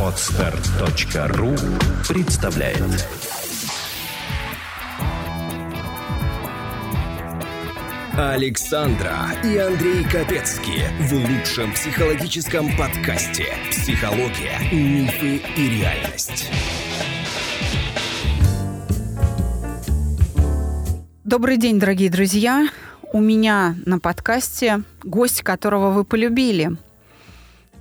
Отстар.ру представляет Александра и Андрей Капецки в лучшем психологическом подкасте «Психология, мифы и реальность». Добрый день, дорогие друзья. У меня на подкасте гость, которого вы полюбили.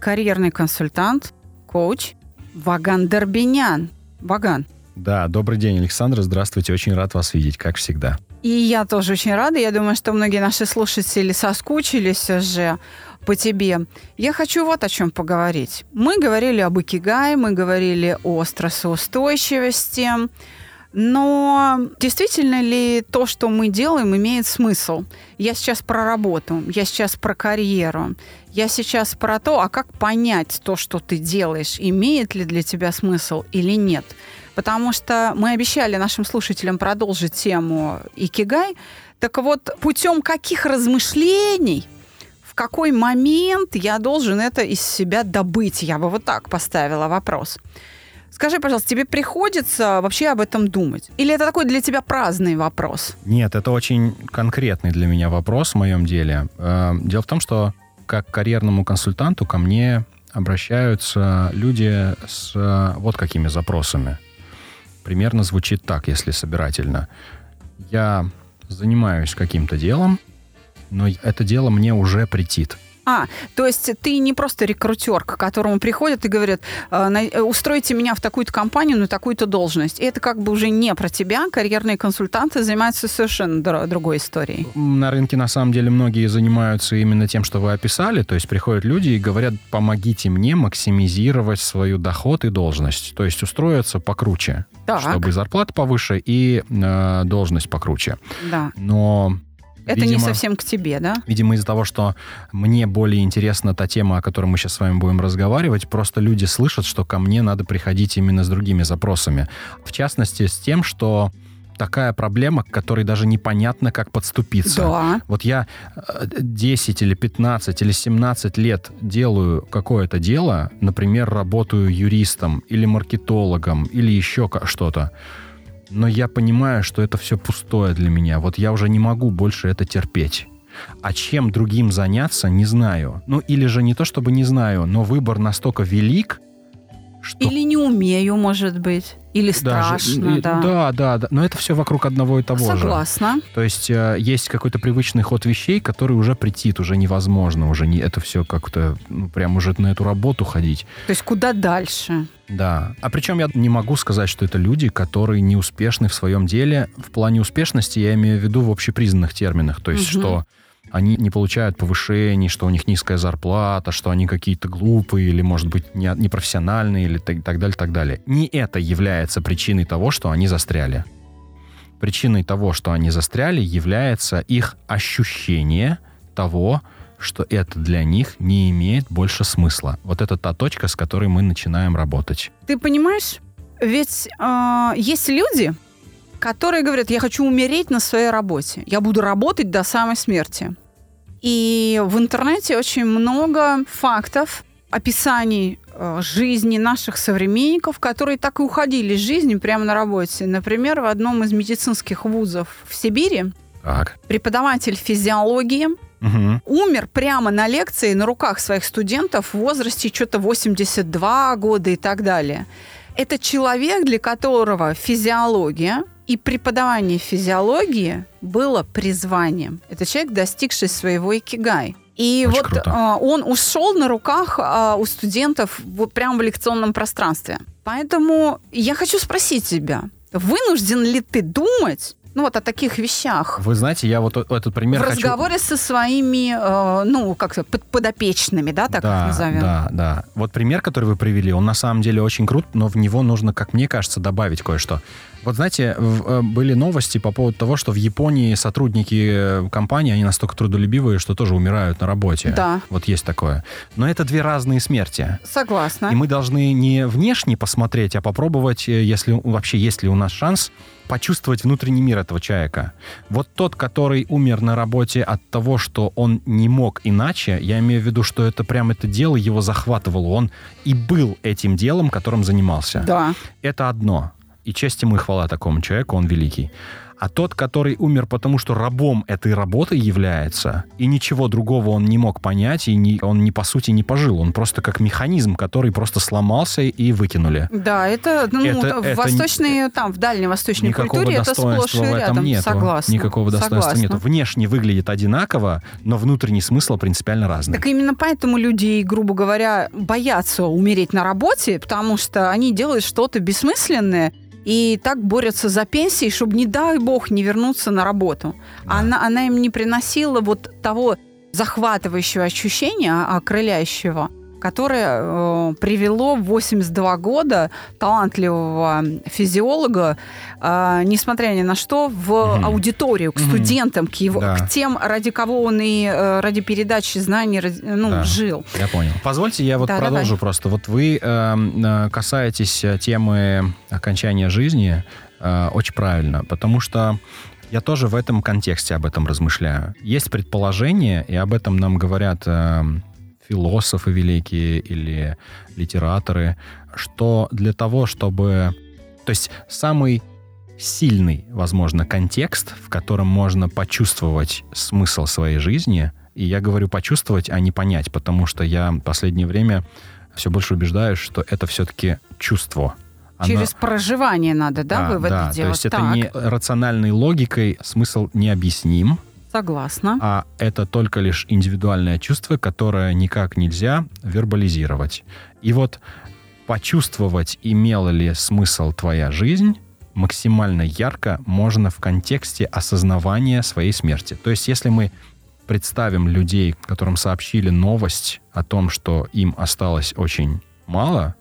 Карьерный консультант, коуч Ваган Дорбинян. Ваган. Да, добрый день, Александр. Здравствуйте. Очень рад вас видеть, как всегда. И я тоже очень рада. Я думаю, что многие наши слушатели соскучились уже по тебе. Я хочу вот о чем поговорить. Мы говорили об икигай, мы говорили о стрессоустойчивости. Но действительно ли то, что мы делаем, имеет смысл? Я сейчас про работу, я сейчас про карьеру, я сейчас про то, а как понять то, что ты делаешь, имеет ли для тебя смысл или нет. Потому что мы обещали нашим слушателям продолжить тему Икигай. Так вот, путем каких размышлений в какой момент я должен это из себя добыть? Я бы вот так поставила вопрос. Скажи, пожалуйста, тебе приходится вообще об этом думать? Или это такой для тебя праздный вопрос? Нет, это очень конкретный для меня вопрос в моем деле. Э, дело в том, что как карьерному консультанту ко мне обращаются люди с э, вот какими запросами. Примерно звучит так, если собирательно. Я занимаюсь каким-то делом, но это дело мне уже претит. А, то есть ты не просто рекрутер, к которому приходят и говорят, «А, э, устройте меня в такую-то компанию на такую-то должность. И это как бы уже не про тебя. Карьерные консультанты занимаются совершенно другой историей. На рынке на самом деле многие занимаются именно тем, что вы описали. То есть приходят люди и говорят, помогите мне максимизировать свою доход и должность. То есть устроиться покруче, так. чтобы зарплата повыше и э, должность покруче. Да. Но это видимо, не совсем к тебе, да? Видимо, из-за того, что мне более интересна та тема, о которой мы сейчас с вами будем разговаривать, просто люди слышат, что ко мне надо приходить именно с другими запросами. В частности, с тем, что такая проблема, к которой даже непонятно, как подступиться. Да. Вот я 10 э, или 15 или 17 лет делаю какое-то дело, например, работаю юристом или маркетологом или еще что-то но я понимаю, что это все пустое для меня. Вот я уже не могу больше это терпеть. А чем другим заняться, не знаю. Ну, или же не то, чтобы не знаю, но выбор настолько велик, что... Или не умею, может быть. Или страшно, Даже, да. Да, да, да. Но это все вокруг одного и того Согласна. же. Согласна. То есть э, есть какой-то привычный ход вещей, который уже претит, уже невозможно, уже не это все как-то ну, прям уже на эту работу ходить. То есть куда дальше? Да. А причем я не могу сказать, что это люди, которые неуспешны в своем деле. В плане успешности я имею в виду в общепризнанных терминах. То есть, угу. что они не получают повышений, что у них низкая зарплата, что они какие-то глупые или, может быть, не, непрофессиональные или так, так далее, так далее. Не это является причиной того, что они застряли. Причиной того, что они застряли, является их ощущение того, что это для них не имеет больше смысла. Вот это та точка, с которой мы начинаем работать. Ты понимаешь, ведь э, есть люди, которые говорят, я хочу умереть на своей работе, я буду работать до самой смерти. И в интернете очень много фактов, описаний э, жизни наших современников, которые так и уходили из жизни прямо на работе. Например, в одном из медицинских вузов в Сибири так. преподаватель физиологии угу. умер прямо на лекции на руках своих студентов в возрасте что-то 82 года и так далее. Это человек, для которого физиология и преподавание физиологии было призванием. Это человек, достигший своего икигай. И Очень вот круто. а, он ушел на руках а, у студентов вот прямо в лекционном пространстве. Поэтому я хочу спросить тебя, вынужден ли ты думать ну вот о таких вещах. Вы знаете, я вот этот пример В хочу... разговоре со своими, э, ну, как под, подопечными, да, так да, их назовем. Да, да. Вот пример, который вы привели, он на самом деле очень крут, но в него нужно, как мне кажется, добавить кое-что. Вот знаете, в, э, были новости по поводу того, что в Японии сотрудники э, компании, они настолько трудолюбивые, что тоже умирают на работе. Да. Вот есть такое. Но это две разные смерти. Согласна. И мы должны не внешне посмотреть, а попробовать, э, если вообще есть ли у нас шанс почувствовать внутренний мир этого человека. Вот тот, который умер на работе от того, что он не мог иначе, я имею в виду, что это прям это дело его захватывало. Он и был этим делом, которым занимался. Да. Это одно. И честь ему и хвала такому человеку, он великий. А тот, который умер потому, что рабом этой работы является, и ничего другого он не мог понять, и не, он, не, по сути, не пожил. Он просто как механизм, который просто сломался и выкинули. Да, это, ну, Это- в это восточной, там, в дальневосточной культуре это сплошь и рядом. нет. Согласна. Никакого достоинства Согласна. нет. Внешне выглядит одинаково, но внутренний смысл принципиально разный. Так именно поэтому люди, грубо говоря, боятся умереть на работе, потому что они делают что-то бессмысленное, и так борются за пенсией, чтобы, не дай бог, не вернуться на работу. Да. Она, она им не приносила вот того захватывающего ощущения, окрыляющего, которое э, привело в 82 года талантливого физиолога, э, несмотря ни на что, в Мгм. аудиторию, к Мгм. студентам, к, его, Да. к тем, ради кого он и э, ради передачи знаний ну, Да. жил. Я понял. Позвольте, я вот Да, продолжу давай. просто. Вот вы эм, э, касаетесь э, темы окончания жизни э, очень правильно, потому что я тоже в этом контексте об этом размышляю. Есть предположение, и об этом нам говорят эм, философы великие или литераторы, что для того, чтобы... То есть самый сильный, возможно, контекст, в котором можно почувствовать смысл своей жизни, и я говорю почувствовать, а не понять, потому что я в последнее время все больше убеждаюсь, что это все-таки чувство. Оно- Через проживание надо, да, выводы да, делать? то есть это Так, не рациональной логикой смысл необъясним, Согласна. а это только лишь индивидуальное чувство, которое никак нельзя вербализировать. И вот почувствовать, имела ли смысл твоя жизнь, максимально ярко можно в контексте осознавания своей смерти. То есть если мы представим людей, которым сообщили новость о том, что им осталось очень мало,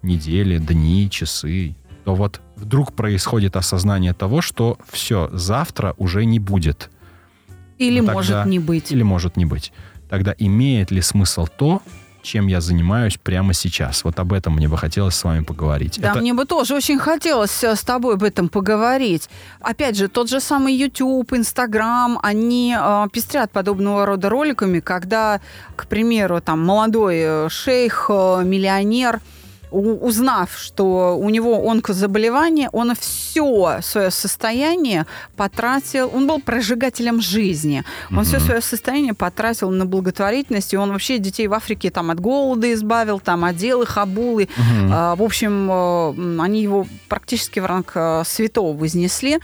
недели, дни, часы, то вот вдруг происходит осознание того, что все, завтра уже не будет. Или ну, тогда- может не быть. Или может не быть. Тогда имеет ли смысл то, чем я занимаюсь прямо сейчас? Вот об этом мне бы хотелось с вами поговорить. Да, Это- мне бы тоже очень хотелось э, с тобой об этом поговорить. Опять же, тот же самый YouTube, Instagram, они э, пестрят подобного рода роликами, когда, к примеру, там молодой э, шейх, э, миллионер, узнав, что у него онкозаболевание, он все свое состояние потратил, он был прожигателем жизни. Он все свое состояние потратил на благотворительность, и он вообще детей в Африке там от голода избавил, там одел их, обул, и а, В общем, э, они его практически в ранг э, святого вознесли,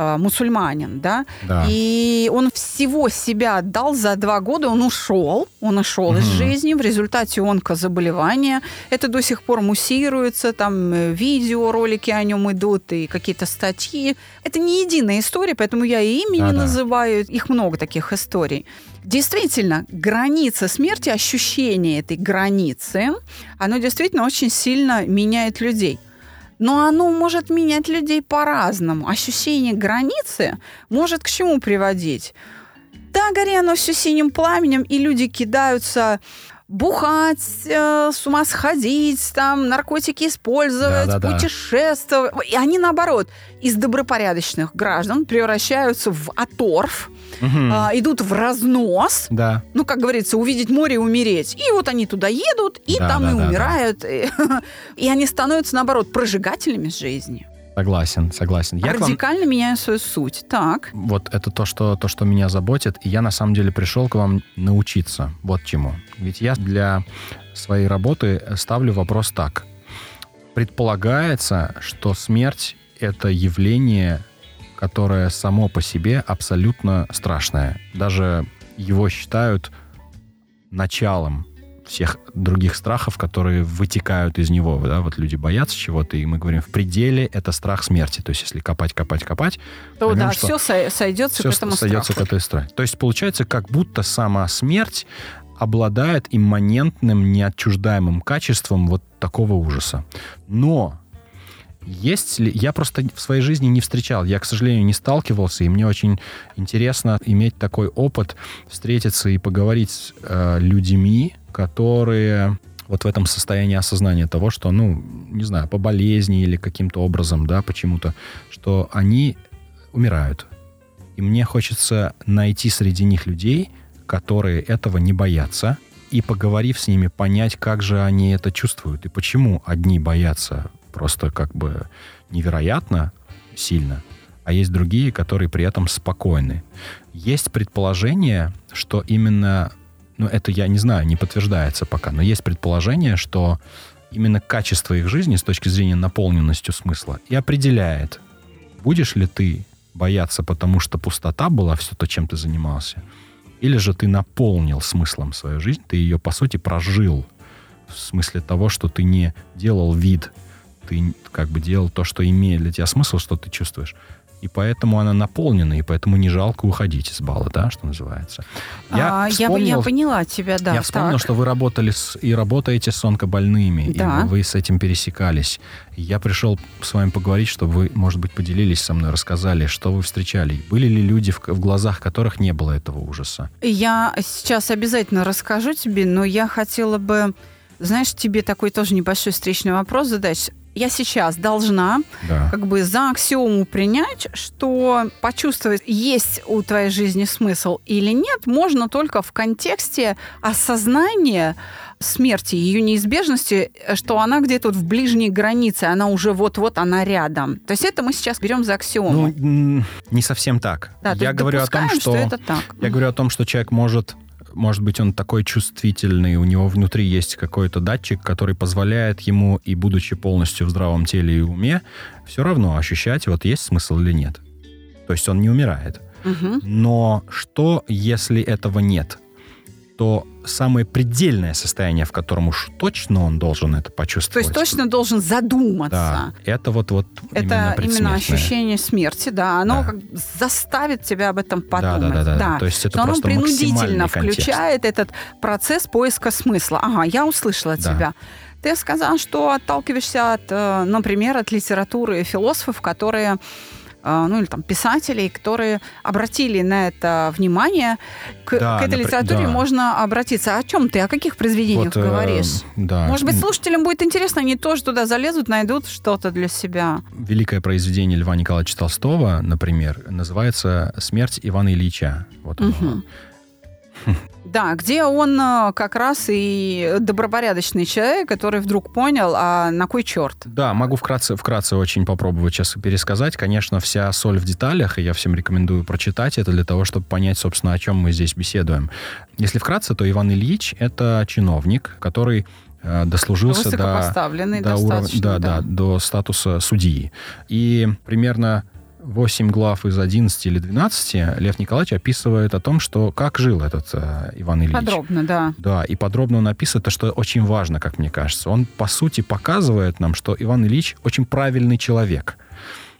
э, мусульманин, да, Да. и он всего себя отдал за два года, он ушел, он ушел из Мгм. жизни в результате онкозаболевания. Это до сих пор муссируется, там э, видеоролики о нем идут и какие-то статьи. Это не единая история, поэтому я и имя не называю, их много таких историй. Действительно, граница смерти, ощущение этой границы, оно действительно очень сильно меняет людей. Но оно может менять людей по-разному. Ощущение границы может к чему приводить? Да, гори оно все синим пламенем, и люди кидаются бухать, э, с ума сходить, там, наркотики использовать, Да-да-да. путешествовать. И они, наоборот, из добропорядочных граждан превращаются в оторв, Мгм. а, идут в разнос, Да. ну, как говорится, увидеть море и умереть. И вот они туда едут, и Да, там да, и да, да. умирают. И, и они становятся, наоборот, прожигателями жизни. Согласен, согласен. Я к вам- Радикально меняют свою суть. Так. Вот это то что, то, что меня заботит. И я на самом деле пришел к вам научиться. Вот чему. Ведь я для своей работы ставлю вопрос так. Предполагается, что смерть — это явление, которое само по себе абсолютно страшное. Даже его считают началом всех других страхов, которые вытекают из него. Да? Вот люди боятся чего-то, и мы говорим, в пределе это страх смерти. То есть если копать, копать, копать, То Поймем, да, все сойдется все к этому сойдется страху. к этой страхе. То есть получается, как будто сама смерть обладает имманентным, неотчуждаемым качеством вот такого ужаса. Но есть ли... Я просто в своей жизни не встречал. Я, к сожалению, не сталкивался, и мне очень интересно иметь такой опыт, встретиться и поговорить с э, людьми, которые вот в этом состоянии осознания того, что, ну, не знаю, по болезни или каким-то образом, да, почему-то, что они умирают. И мне хочется найти среди них людей, которые этого не боятся, и поговорив с ними, понять, как же они это чувствуют и почему одни боятся просто как бы невероятно сильно, а есть другие, которые при этом спокойны. Есть предположение, что именно, ну это я не знаю, не подтверждается пока, но есть предположение, что именно качество их жизни с точки зрения наполненностью смысла и определяет, будешь ли ты бояться, потому что пустота была все то, чем ты занимался, или же ты наполнил смыслом свою жизнь, ты ее, по сути, прожил. В смысле того, что ты не делал вид, ты как бы делал то, что имеет для тебя смысл, что ты чувствуешь и поэтому она наполнена, и поэтому не жалко уходить из балла, да, что называется. Я, а, вспомнил, я, я поняла тебя, да. Я вспомнил, так. что вы работали с, и работаете с онкобольными, да. и вы с этим пересекались. Я пришел с вами поговорить, чтобы вы, может быть, поделились со мной, рассказали, что вы встречали. Были ли люди, в, в глазах которых не было этого ужаса? Я сейчас обязательно расскажу тебе, но я хотела бы знаешь, тебе такой тоже небольшой встречный вопрос задать я сейчас должна да. как бы за аксиому принять, что почувствовать, есть у твоей жизни смысл или нет, можно только в контексте осознания смерти, ее неизбежности, что она где-то вот в ближней границе, она уже вот-вот, она рядом. То есть это мы сейчас берем за аксиому. Ну, не совсем так. Да, я говорю о том, что, что это так. Я говорю о том, что человек может может быть, он такой чувствительный, у него внутри есть какой-то датчик, который позволяет ему, и будучи полностью в здравом теле и уме, все равно ощущать, вот есть смысл или нет. То есть он не умирает. Угу. Но что, если этого нет? То самое предельное состояние, в котором уж точно он должен это почувствовать. То есть точно должен задуматься. Да, это вот, вот Это именно, именно ощущение смерти, да, оно да. как заставит тебя об этом подумать. Да, да, да. да. да. То есть это Но оно принудительно включает этот процесс поиска смысла. Ага, я услышала да. тебя. Ты сказал, что отталкиваешься от, э, например, от литературы философов, которые ну или там писателей, которые обратили на это внимание. К, да, к этой напр- литературе да. можно обратиться. О чем ты, о каких произведениях вот, говоришь? Э, да. Может быть, слушателям будет интересно, они тоже туда залезут, найдут что-то для себя. Великое произведение Льва Николаевича Толстого, например, называется «Смерть Ивана Ильича». Вот оно. Да, где он э, как раз и добропорядочный человек, который вдруг понял, а на кой черт? Да, могу вкратце, вкратце очень попробовать сейчас пересказать. Конечно, вся соль в деталях, и я всем рекомендую прочитать это для того, чтобы понять, собственно, о чем мы здесь беседуем. Если вкратце, то Иван Ильич — это чиновник, который э, дослужился до, до, уровня, да, да. Да, до статуса судьи. И примерно 8 глав из 11 или 12 Лев Николаевич описывает о том, что как жил этот э, Иван Ильич. Подробно, да. Да, и подробно он описывает то, что очень важно, как мне кажется. Он, по сути, показывает нам, что Иван Ильич очень правильный человек.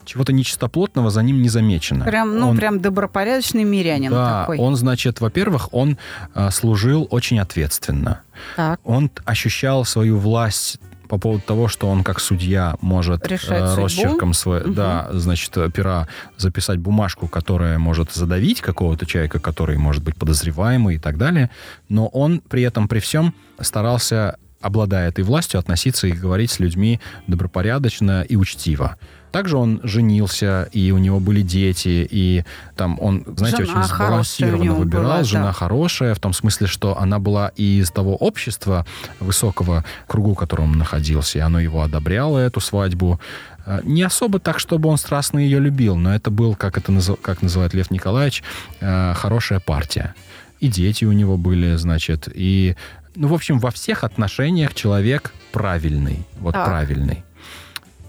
Чего-то нечистоплотного за ним не замечено. Прям, ну, он, прям добропорядочный мирянин да, такой. он, значит, во-первых, он э, служил очень ответственно. Так. Он ощущал свою власть по поводу того, что он как судья может э, росчерком свой, угу. да, значит, пера записать бумажку, которая может задавить какого-то человека, который может быть подозреваемый и так далее, но он при этом, при всем старался обладая этой властью, относиться и говорить с людьми добропорядочно и учтиво. Также он женился, и у него были дети, и там он, знаете, жена очень сбалансированно выбирал. Была, жена да. хорошая, в том смысле, что она была из того общества высокого кругу, в котором он находился, и оно его одобряло, эту свадьбу. А, не особо так, чтобы он страстно ее любил, но это был, как это как называет Лев Николаевич, а, хорошая партия. И дети у него были, значит, и ну, в общем, во всех отношениях человек правильный. Вот так. правильный.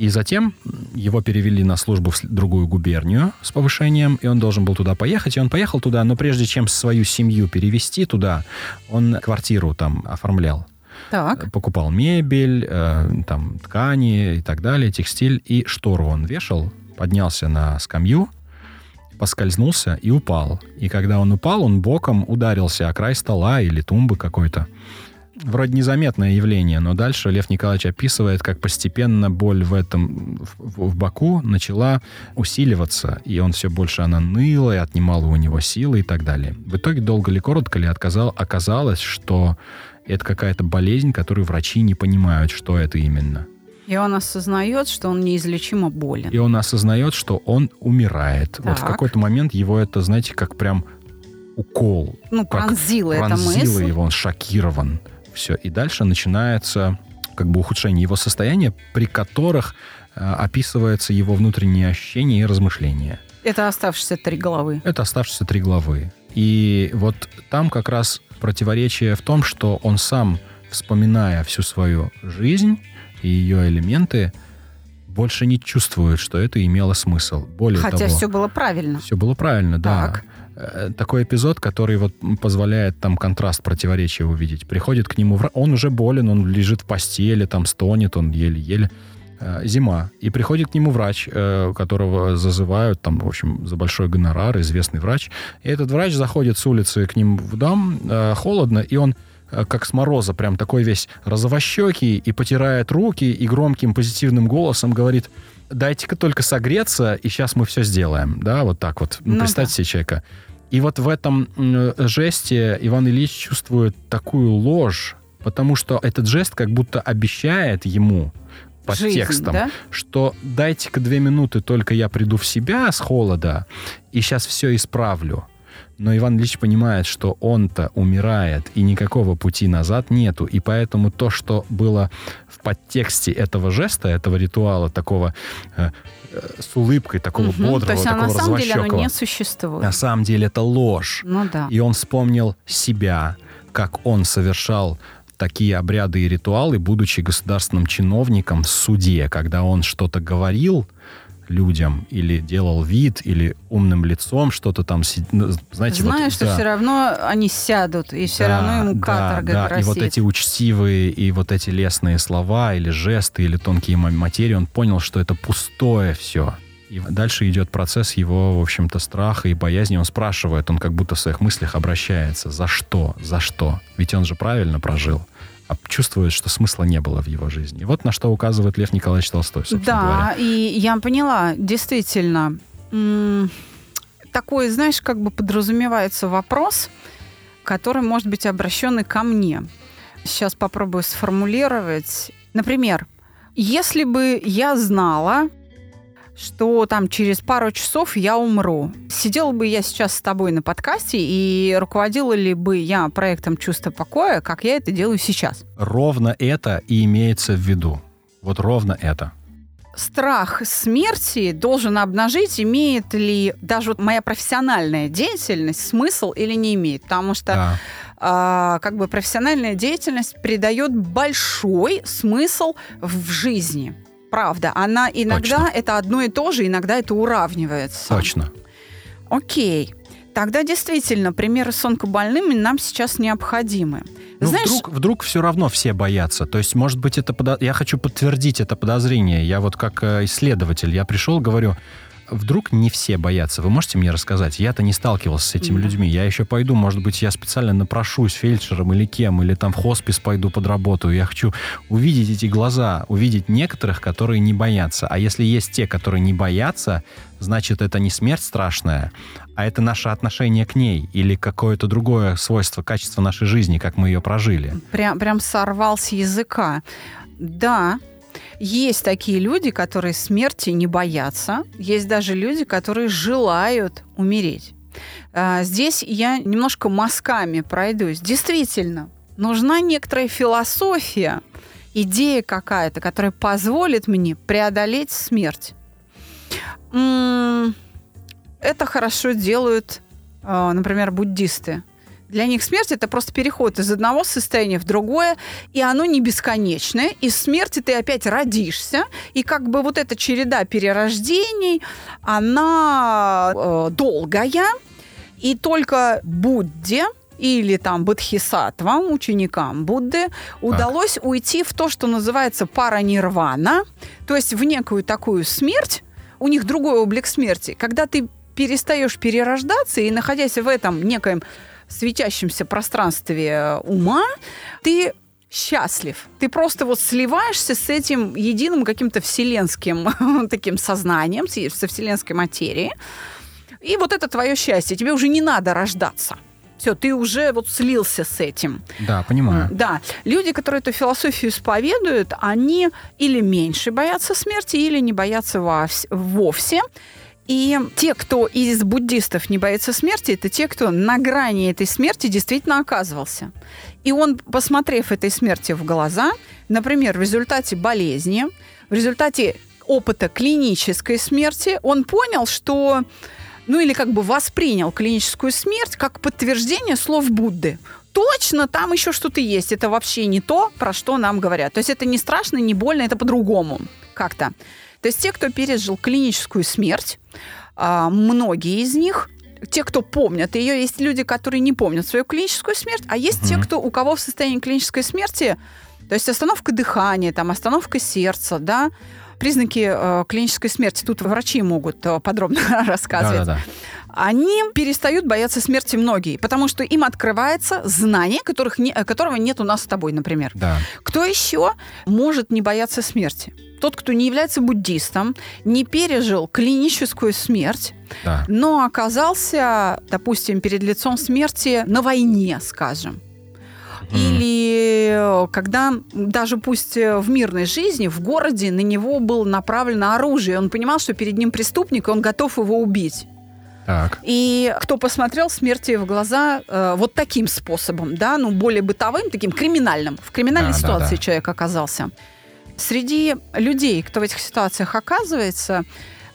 И затем его перевели на службу в другую губернию с повышением, и он должен был туда поехать. И он поехал туда, но прежде чем свою семью перевести туда, он квартиру там оформлял. Так. Э, покупал мебель, э, там ткани и так далее, текстиль. И штору он вешал, поднялся на скамью, поскользнулся и упал. И когда он упал, он боком ударился о край стола или тумбы какой-то вроде незаметное явление, но дальше Лев Николаевич описывает, как постепенно боль в этом, в, в боку начала усиливаться, и он все больше она ныла и отнимала у него силы и так далее. В итоге, долго ли, коротко ли, отказал, оказалось, что Это какая-то болезнь, которую врачи не понимают, что это именно. И он осознает, что он неизлечимо болен. И он осознает, что он умирает. Так. Вот в какой-то момент его это, знаете, как прям укол. Ну, как пронзила эта мысль. его, он шокирован. Все. И дальше начинается как бы ухудшение его состояния, при которых э, описывается его внутренние ощущения и размышления. Это оставшиеся три головы. Это оставшиеся три главы. И вот там как раз противоречие в том, что он сам, вспоминая всю свою жизнь и ее элементы, больше не чувствует, что это имело смысл. Более Хотя того, все было правильно. все было правильно, да. Так. Э, Такой эпизод, который вот позволяет там контраст противоречия увидеть. Приходит к нему, вра- он уже болен, он лежит в постели, там стонет, он еле-еле. Э, Зима. И приходит к нему врач, э, которого зазывают, там, в общем, за большой гонорар, известный врач. И этот врач заходит с улицы к ним в дом, э, холодно, и он э, как с мороза, прям такой весь розовощекий, и потирает руки, и громким позитивным голосом говорит, дайте-ка только согреться, и сейчас мы все сделаем. Да, вот так вот. Ну, Ну представьте себе человека. И вот в этом м, жесте Иван Ильич чувствует такую ложь, потому что этот жест как будто обещает ему под Жизнь, текстом, да? что дайте-ка две минуты, только я приду в себя с холода, и сейчас все исправлю. Но Иван Ильич понимает, что он-то умирает, и никакого пути назад нету. И поэтому то, что было в подтексте этого жеста, этого ритуала, такого э, э, с улыбкой, такого Мгм. бодрого, То есть, а такого на самом деле оно не существует. на самом деле это ложь. Ну да. И он вспомнил себя, как он совершал такие обряды и ритуалы, будучи государственным чиновником в суде, когда он что-то говорил людям или делал вид, или умным лицом что-то там, ну, знаете, вот, Зная, что да. все равно они сядут, и все равно ему Да, каторга да, грозит. И вот эти учтивые, и вот эти лестные слова, или жесты, или тонкие ма- материи, он понял, что это пустое все. И дальше идет процесс его, в общем-то, страха и боязни. Он спрашивает, он как будто в своих мыслях обращается. За что? За что? Ведь он же правильно прожил. А чувствует, что смысла не было в его жизни. Вот на что указывает Лев Николаевич Толстой, собственно Да, говоря. и я поняла, действительно, такой, знаешь, как бы подразумевается вопрос, который может быть обращен и ко мне. Сейчас попробую сформулировать. Например, если бы я знала, что там через пару часов я умру. Сидела бы я сейчас с тобой на подкасте и руководила ли бы я проектом «Чувство покоя», как я это делаю сейчас? Ровно это и имеется в виду. Вот ровно это. страх смерти должен обнажить, имеет ли даже вот моя профессиональная деятельность смысл или не имеет. Потому что Да. а, как бы профессиональная деятельность придает большой смысл в жизни. Правда, она иногда Точно. это одно и то же, иногда это уравнивается. Точно. Окей. Тогда действительно примеры с онкобольными нам сейчас необходимы. Ну, Знаешь, вдруг, вдруг все равно все боятся. То есть, может быть, это подо- я хочу подтвердить это подозрение. Я вот как э, исследователь, я пришел, говорю, вдруг не все боятся. Вы можете мне рассказать? Я-то не сталкивался с этими Да. людьми. Я еще пойду, может быть, я специально напрошусь фельдшером или кем, или там в хоспис пойду подработаю. Я хочу увидеть эти глаза, увидеть некоторых, которые не боятся. А если есть те, которые не боятся, значит, это не смерть страшная, а это наше отношение к ней или какое-то другое свойство, качество нашей жизни, как мы ее прожили. прям, прям сорвал с языка. Да, есть такие люди, которые смерти не боятся. Есть даже люди, которые желают умереть. А, Здесь я немножко мазками пройдусь. Действительно, нужна некоторая философия, идея какая-то, которая позволит мне преодолеть смерть. Это хорошо делают, а, например, буддисты. Для них смерть это просто переход из одного состояния в другое, и оно не бесконечное. Из смерти ты опять родишься, и как бы вот эта череда перерождений, она э, долгая, и только Будде или там бодхисаттвам, ученикам Будды, удалось уйти в то, что называется паранирвана, то есть в некую такую смерть, у них другой облик смерти, когда ты перестаешь перерождаться и, находясь в этом некоем светящемся пространстве э, ума, ты счастлив. Ты просто вот сливаешься с этим единым каким-то вселенским таким сознанием, со вселенской материей. И вот это твое счастье. Тебе уже не надо рождаться. Все, ты уже вот слился с этим. Да, понимаю. Да. Люди, которые эту философию исповедуют, они или меньше боятся смерти, или не боятся вовс- вовсе. И те, кто из буддистов не боится смерти, это те, кто на грани этой смерти действительно оказывался. И он, посмотрев этой смерти в глаза, например, в результате болезни, в результате опыта клинической смерти, он понял, что ну или как бы воспринял клиническую смерть как подтверждение слов Будды. Точно, там еще что-то есть. Это вообще не то, про что нам говорят. То есть это не страшно, не больно, это по-другому как-то. То есть те, кто пережил клиническую смерть, а, многие из них те, кто помнят ее, есть люди, которые не помнят свою клиническую смерть, а есть mm-hmm. те, кто, у кого в состоянии клинической смерти, то есть остановка дыхания, там, остановка сердца, да, признаки э, клинической смерти, тут врачи могут э, подробно рассказывать. Да, да, да. Они перестают бояться смерти многие, потому что им открывается знание, которых не, э, которого нет у нас с тобой, например. Да. Кто еще может не бояться смерти? Тот, кто не является буддистом, не пережил клиническую смерть, да. но оказался, допустим, перед лицом смерти на войне, скажем или э, когда даже пусть э, в мирной жизни, в городе на него было направлено оружие, он понимал, что перед ним преступник, и он готов его убить. Так. И кто посмотрел смерти в глаза э, вот таким способом, да, ну более бытовым, таким криминальным, в криминальной да, ситуации да, да. человек оказался. Среди людей, кто в этих ситуациях оказывается,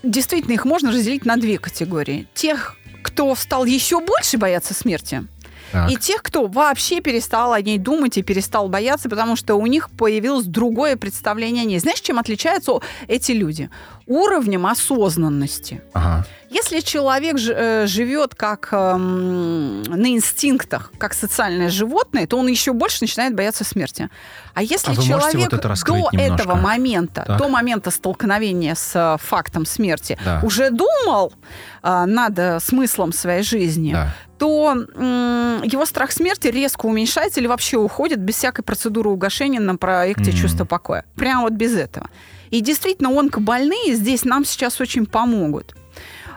действительно их можно разделить на две категории. Тех, кто стал еще больше бояться смерти, так. И тех, кто вообще перестал о ней думать и перестал бояться, потому что у них появилось другое представление о ней. Знаешь, чем отличаются эти люди? Уровнем осознанности. Ага. Если человек э, живет как э, на инстинктах, как социальное животное, то он еще больше начинает бояться смерти. А если а человек вот это до немножко? этого момента, так. до момента столкновения с э, фактом смерти, да. уже думал э, над э, смыслом своей жизни, да. то э, его страх смерти резко уменьшается или вообще уходит без всякой процедуры угошения на проекте mm. чувства покоя. Прямо вот без этого. И действительно, онкобольные здесь нам сейчас очень помогут.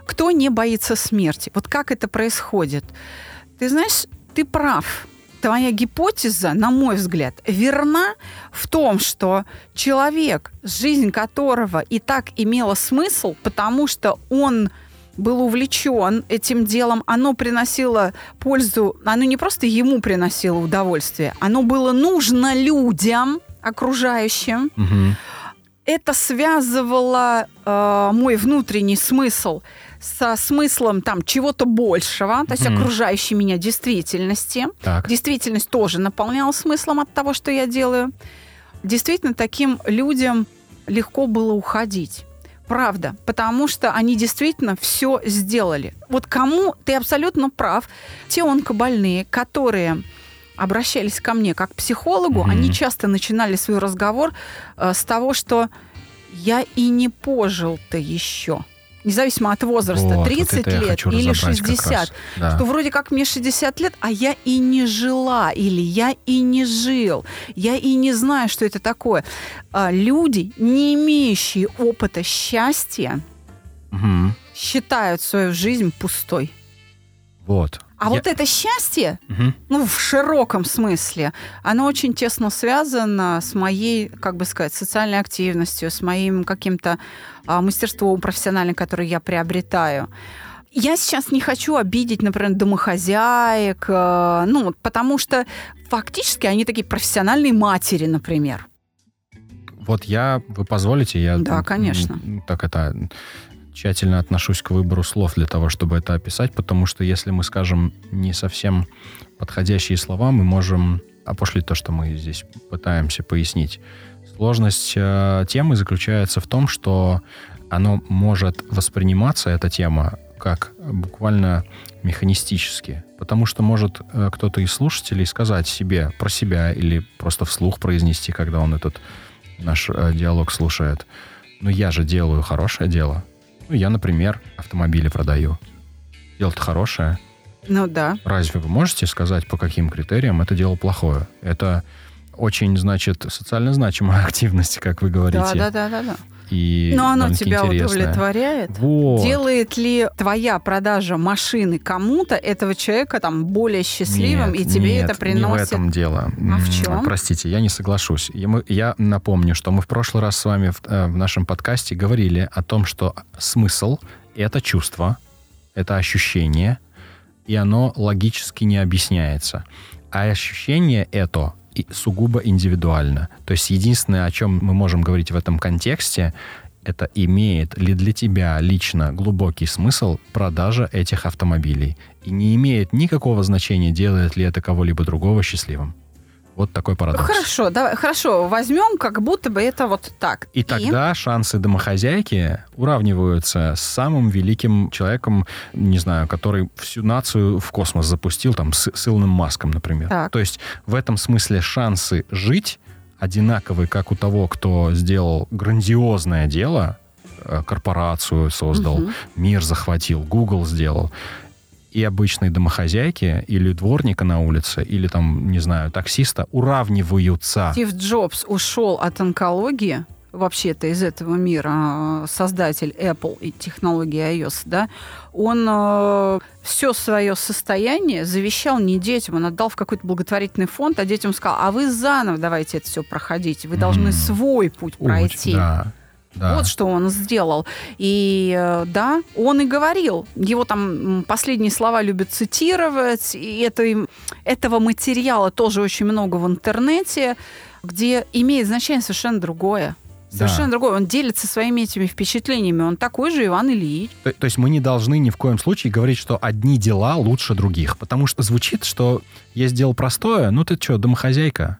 Кто не боится смерти? Вот как это происходит? Ты знаешь, ты прав. Твоя гипотеза, на мой взгляд, верна в том, что человек, жизнь которого и так имела смысл, потому что он был увлечен этим делом, оно приносило пользу, оно не просто ему приносило удовольствие, оно было нужно людям окружающим. Угу. Это связывало э, мой внутренний смысл со смыслом там чего-то большего, то есть mm. окружающей меня действительности. Так. Действительность тоже наполняла смыслом от того, что я делаю. Действительно, таким людям легко было уходить. Правда, потому что они действительно все сделали. Вот кому ты абсолютно прав, те онкобольные, которые обращались ко мне как к психологу, mm-hmm. они часто начинали свой разговор э, с того, что я и не пожил-то еще независимо от возраста, вот, 30 вот лет или 60, да. что вроде как мне 60 лет, а я и не жила, или я и не жил, я и не знаю, что это такое. А, люди, не имеющие опыта счастья, угу. считают свою жизнь пустой. Вот. А я... вот это счастье, угу. ну, в широком смысле, оно очень тесно связано с моей, как бы сказать, социальной активностью, с моим каким-то а, мастерством профессиональным, которое я приобретаю. Я сейчас не хочу обидеть, например, домохозяек, э, ну, потому что фактически они такие профессиональные матери, например. Вот я, вы позволите, я... Да, конечно. Так это тщательно отношусь к выбору слов для того, чтобы это описать, потому что если мы скажем не совсем подходящие слова, мы можем опошлить то, что мы здесь пытаемся пояснить. Сложность э, темы заключается в том, что оно может восприниматься, эта тема, как буквально механистически. Потому что может э, кто-то из слушателей сказать себе про себя или просто вслух произнести, когда он этот наш э, диалог слушает. Ну я же делаю хорошее дело. Ну, я, например, автомобили продаю. Дело-то хорошее. Ну да. Разве вы можете сказать, по каким критериям это дело плохое? Это очень, значит, социально значимая активность, как вы говорите. Да, да, да, да, да. И Но оно тебя интересное. удовлетворяет? Вот. Делает ли твоя продажа машины кому-то этого человека там более счастливым, Нет, и тебе нет, это приносит? не в этом дело. А в чем? Простите, я не соглашусь. Мы- Я напомню, что мы в прошлый раз с вами в, э, в нашем подкасте говорили о том, что смысл — это чувство, это ощущение, и оно логически не объясняется. А ощущение это сугубо индивидуально. То есть единственное, о чем мы можем говорить в этом контексте, это имеет ли для тебя лично глубокий смысл продажа этих автомобилей. И не имеет никакого значения, делает ли это кого-либо другого счастливым. Вот такой парадокс. Хорошо, давай, хорошо, возьмем, как будто бы это вот так. И тогда шансы домохозяйки уравниваются с самым великим человеком, не знаю, который всю нацию в космос запустил, там, с, с Илоном Маском, например. Так. То есть в этом смысле шансы жить одинаковые, как у того, кто сделал грандиозное дело, э, корпорацию создал, Мгм. мир захватил, Google сделал, и обычной домохозяйки или дворника на улице, или там, не знаю, таксиста уравниваются. Стив Джобс ушел от онкологии, вообще-то из этого мира, э, создатель Apple и технологии iOS, да, он все свое состояние завещал не детям, он отдал в какой-то благотворительный фонд, а детям сказал, а вы заново давайте это все проходите, вы должны свой путь Ой, пройти. Да, да. Вот что он сделал. И э, да, он и говорил. Его там последние слова любят цитировать. И это, этого материала тоже очень много в интернете, где имеет значение совершенно другое. Да. Совершенно другое. Он делится своими этими впечатлениями. Он такой же Иван Ильич. То, то есть мы не должны ни в коем случае говорить, что одни дела лучше других. Потому что звучит, что есть дело простое, ну ты что, домохозяйка.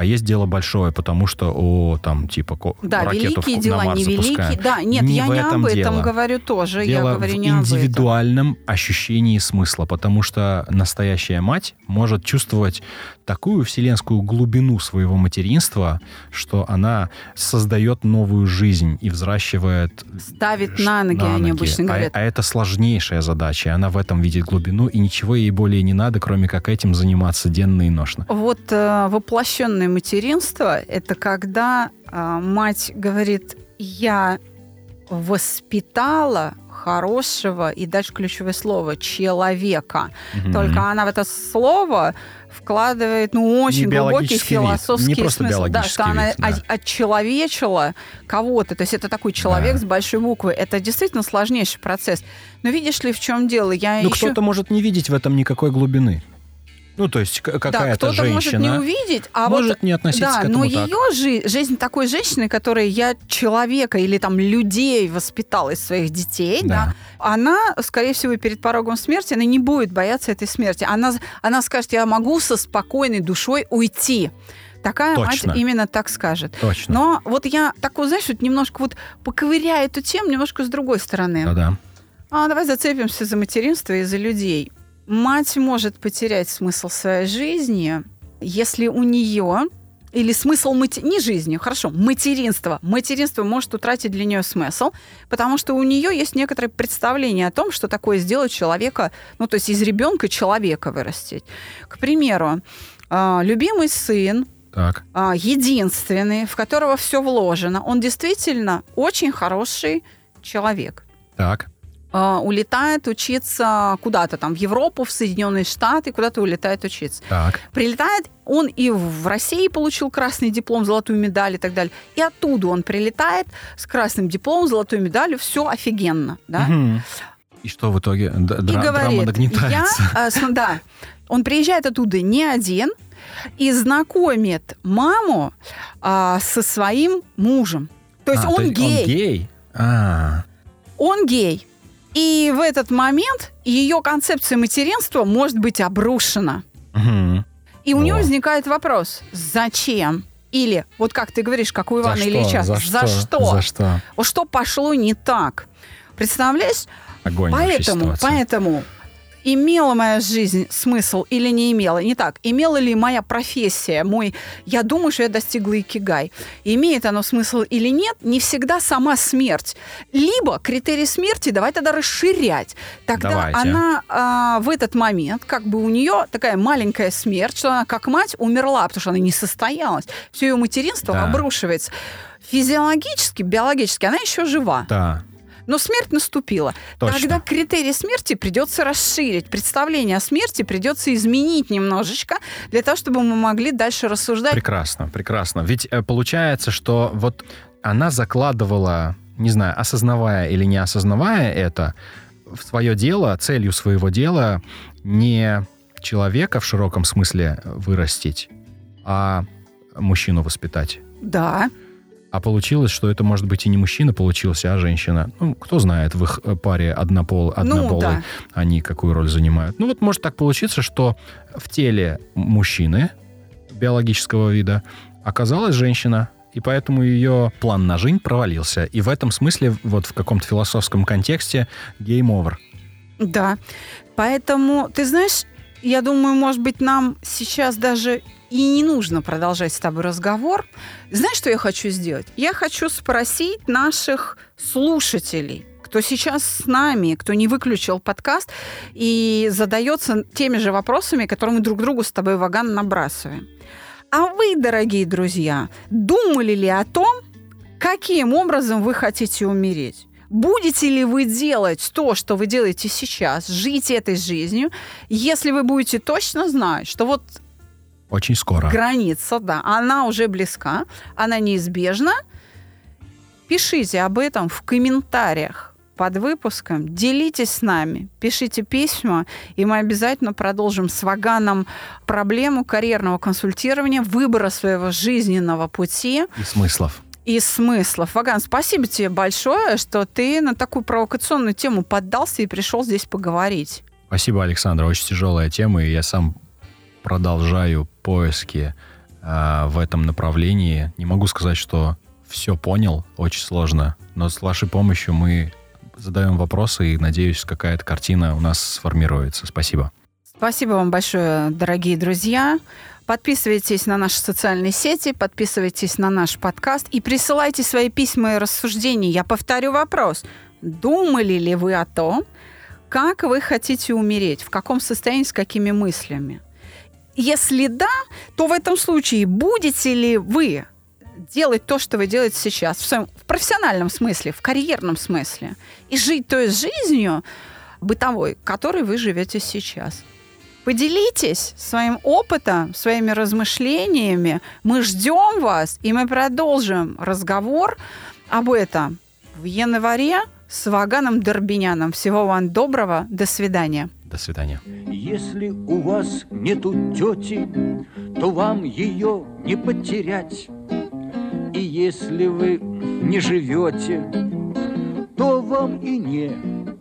А есть дело большое, потому что, о, там, типа, ко- Да, ракету в- великие на дела, Марс невеликие. запускаем. Да, нет, Не я в не этом об этом дело. говорю тоже. Дело я говорю в не об этом. индивидуальном ощущении смысла, потому что настоящая мать может чувствовать такую вселенскую глубину своего материнства, что она создает новую жизнь и взращивает Ставит на ноги, они ноги. обычно А- говорят. А, это сложнейшая задача, она в этом видит глубину, и ничего ей более не надо, кроме как этим заниматься денно и ношно. Вот э, воплощенное материнство это когда э, мать говорит: я воспитала хорошего и дальше ключевое слово человека. Мгм. Только она в это слово вкладывает ну очень Не глубокий вид, философский не смысл. Да, что она вид, да. от- отчеловечила кого-то. То есть это такой человек Да. с большой буквы. Это действительно сложнейший процесс. Но видишь ли, в чем дело? Я Ну, еще... кто-то может не видеть в этом никакой глубины. Ну, то есть к- Да, какая-то кто-то может женщина не увидеть, а может вот не относиться да, к этому но так. ее жи- жизнь такой женщины, которая я человека или там людей воспитала из своих детей, да. Да. она, скорее всего, перед порогом смерти, она не будет бояться этой смерти. Она, она скажет, я могу со спокойной душой уйти. Такая Точно. мать именно так скажет. Точно. Но вот я такой, знаешь, вот немножко вот поковыряю эту тему немножко с другой стороны. Да-да. А давай зацепимся за материнство и за людей. Мать может потерять смысл своей жизни, если у нее или смысл мати... не жизни, хорошо, материнство. Материнство может утратить для нее смысл, потому что у нее есть некоторое представление о том, что такое сделать человека, ну то есть из ребенка человека вырастить. К примеру, а, любимый сын, Так. а, единственный, в которого все вложено, он действительно очень хороший человек Так. Э, улетает учиться куда-то там в Европу, в Соединенные Штаты, куда-то улетает учиться. Так. Прилетает, он и в России получил красный диплом, золотую медаль и так далее. И оттуда он прилетает с красным дипломом, золотой медалью, все офигенно, да? Мгм. И что в итоге? Д- И дра- драма говорит, я, нагнетается. э, см- да, он приезжает оттуда не один и знакомит маму а, со своим мужем. То есть А, он гей. Он гей? А, он гей. И в этот момент ее концепция материнства может быть обрушена. мгм. И у нее возникает вопрос, зачем? Или, вот как ты говоришь, как у За Ивана что? Ильича, За за что? что? За что? Вот что пошло не так? Представляешь? Огонь Поэтому, поэтому имела моя жизнь смысл или не имела. Не так, имела ли моя профессия, мой... Я думаю, что я достигла икигай. Имеет оно смысл или нет, не всегда сама смерть. Либо критерий смерти давай тогда расширять. Тогда Давайте. она а, в этот момент, как бы у нее такая маленькая смерть, что она как мать умерла, потому что она не состоялась. Все ее материнство Да. обрушивается. Физиологически, биологически она еще жива. Да. Но смерть наступила. Точно. Тогда критерий смерти придется расширить. Представление о смерти придется изменить немножечко для того, чтобы мы могли дальше рассуждать. Прекрасно, прекрасно. Ведь э, получается, что вот она закладывала, не знаю, осознавая или не осознавая это, в свое дело, целью своего дела не человека в широком смысле вырастить, а мужчину воспитать. Да, А получилось, что это, может быть, и не мужчина получился, а женщина. Ну, кто знает, в их э, паре однопол, однополой да. они какую роль занимают. Ну, вот может так получиться, что в теле мужчины биологического вида оказалась женщина, и поэтому ее план на жизнь провалился. И в этом смысле, вот в каком-то философском контексте, game over. да. Поэтому, ты знаешь, я думаю, может быть, нам сейчас даже и не нужно продолжать с тобой разговор. Знаешь, что я хочу сделать? Я хочу спросить наших слушателей, кто сейчас с нами, кто не выключил подкаст и задается теми же вопросами, которые мы друг другу с тобой ваган набрасываем. А вы, дорогие друзья, думали ли о том, каким образом вы хотите умереть? Будете ли вы делать то, что вы делаете сейчас, жить этой жизнью, если вы будете точно знать, что вот Очень скоро. граница, да, она уже близка, она неизбежна. Пишите об этом в комментариях под выпуском, делитесь с нами, пишите письма, и мы обязательно продолжим с Ваганом проблему карьерного консультирования, выбора своего жизненного пути И смыслов. И смыслов. Ваган, спасибо тебе большое, что ты на такую провокационную тему поддался и пришел здесь поговорить. Спасибо, Александр. Очень тяжелая тема, и я сам продолжаю поиски а, в этом направлении. Не могу сказать, что все понял, очень сложно, но с вашей помощью мы задаем вопросы, и, надеюсь, какая-то картина у нас сформируется. Спасибо. Спасибо вам большое, дорогие друзья. Подписывайтесь на наши социальные сети, подписывайтесь на наш подкаст и присылайте свои письма и рассуждения. Я повторю вопрос. Думали ли вы о том, как вы хотите умереть, в каком состоянии, с какими мыслями? Если да, то в этом случае будете ли вы делать то, что вы делаете сейчас, в, своем, в профессиональном смысле, в карьерном смысле, и жить той жизнью бытовой, которой вы живете сейчас? Поделитесь своим опытом, своими размышлениями. Мы ждем вас, и мы продолжим разговор об этом в январе с Ваганом Дорбиняном. Всего вам доброго. До свидания. До свидания. Если у вас нету тети, то вам ее не потерять. И если вы не живете, то вам и не,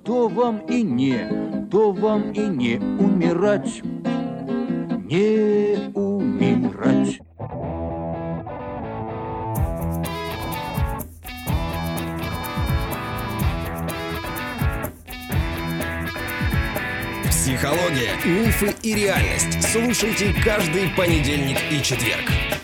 то вам и не, то вам и не умирать. Не умирать. Психология, мифы и реальность. Слушайте каждый понедельник и четверг.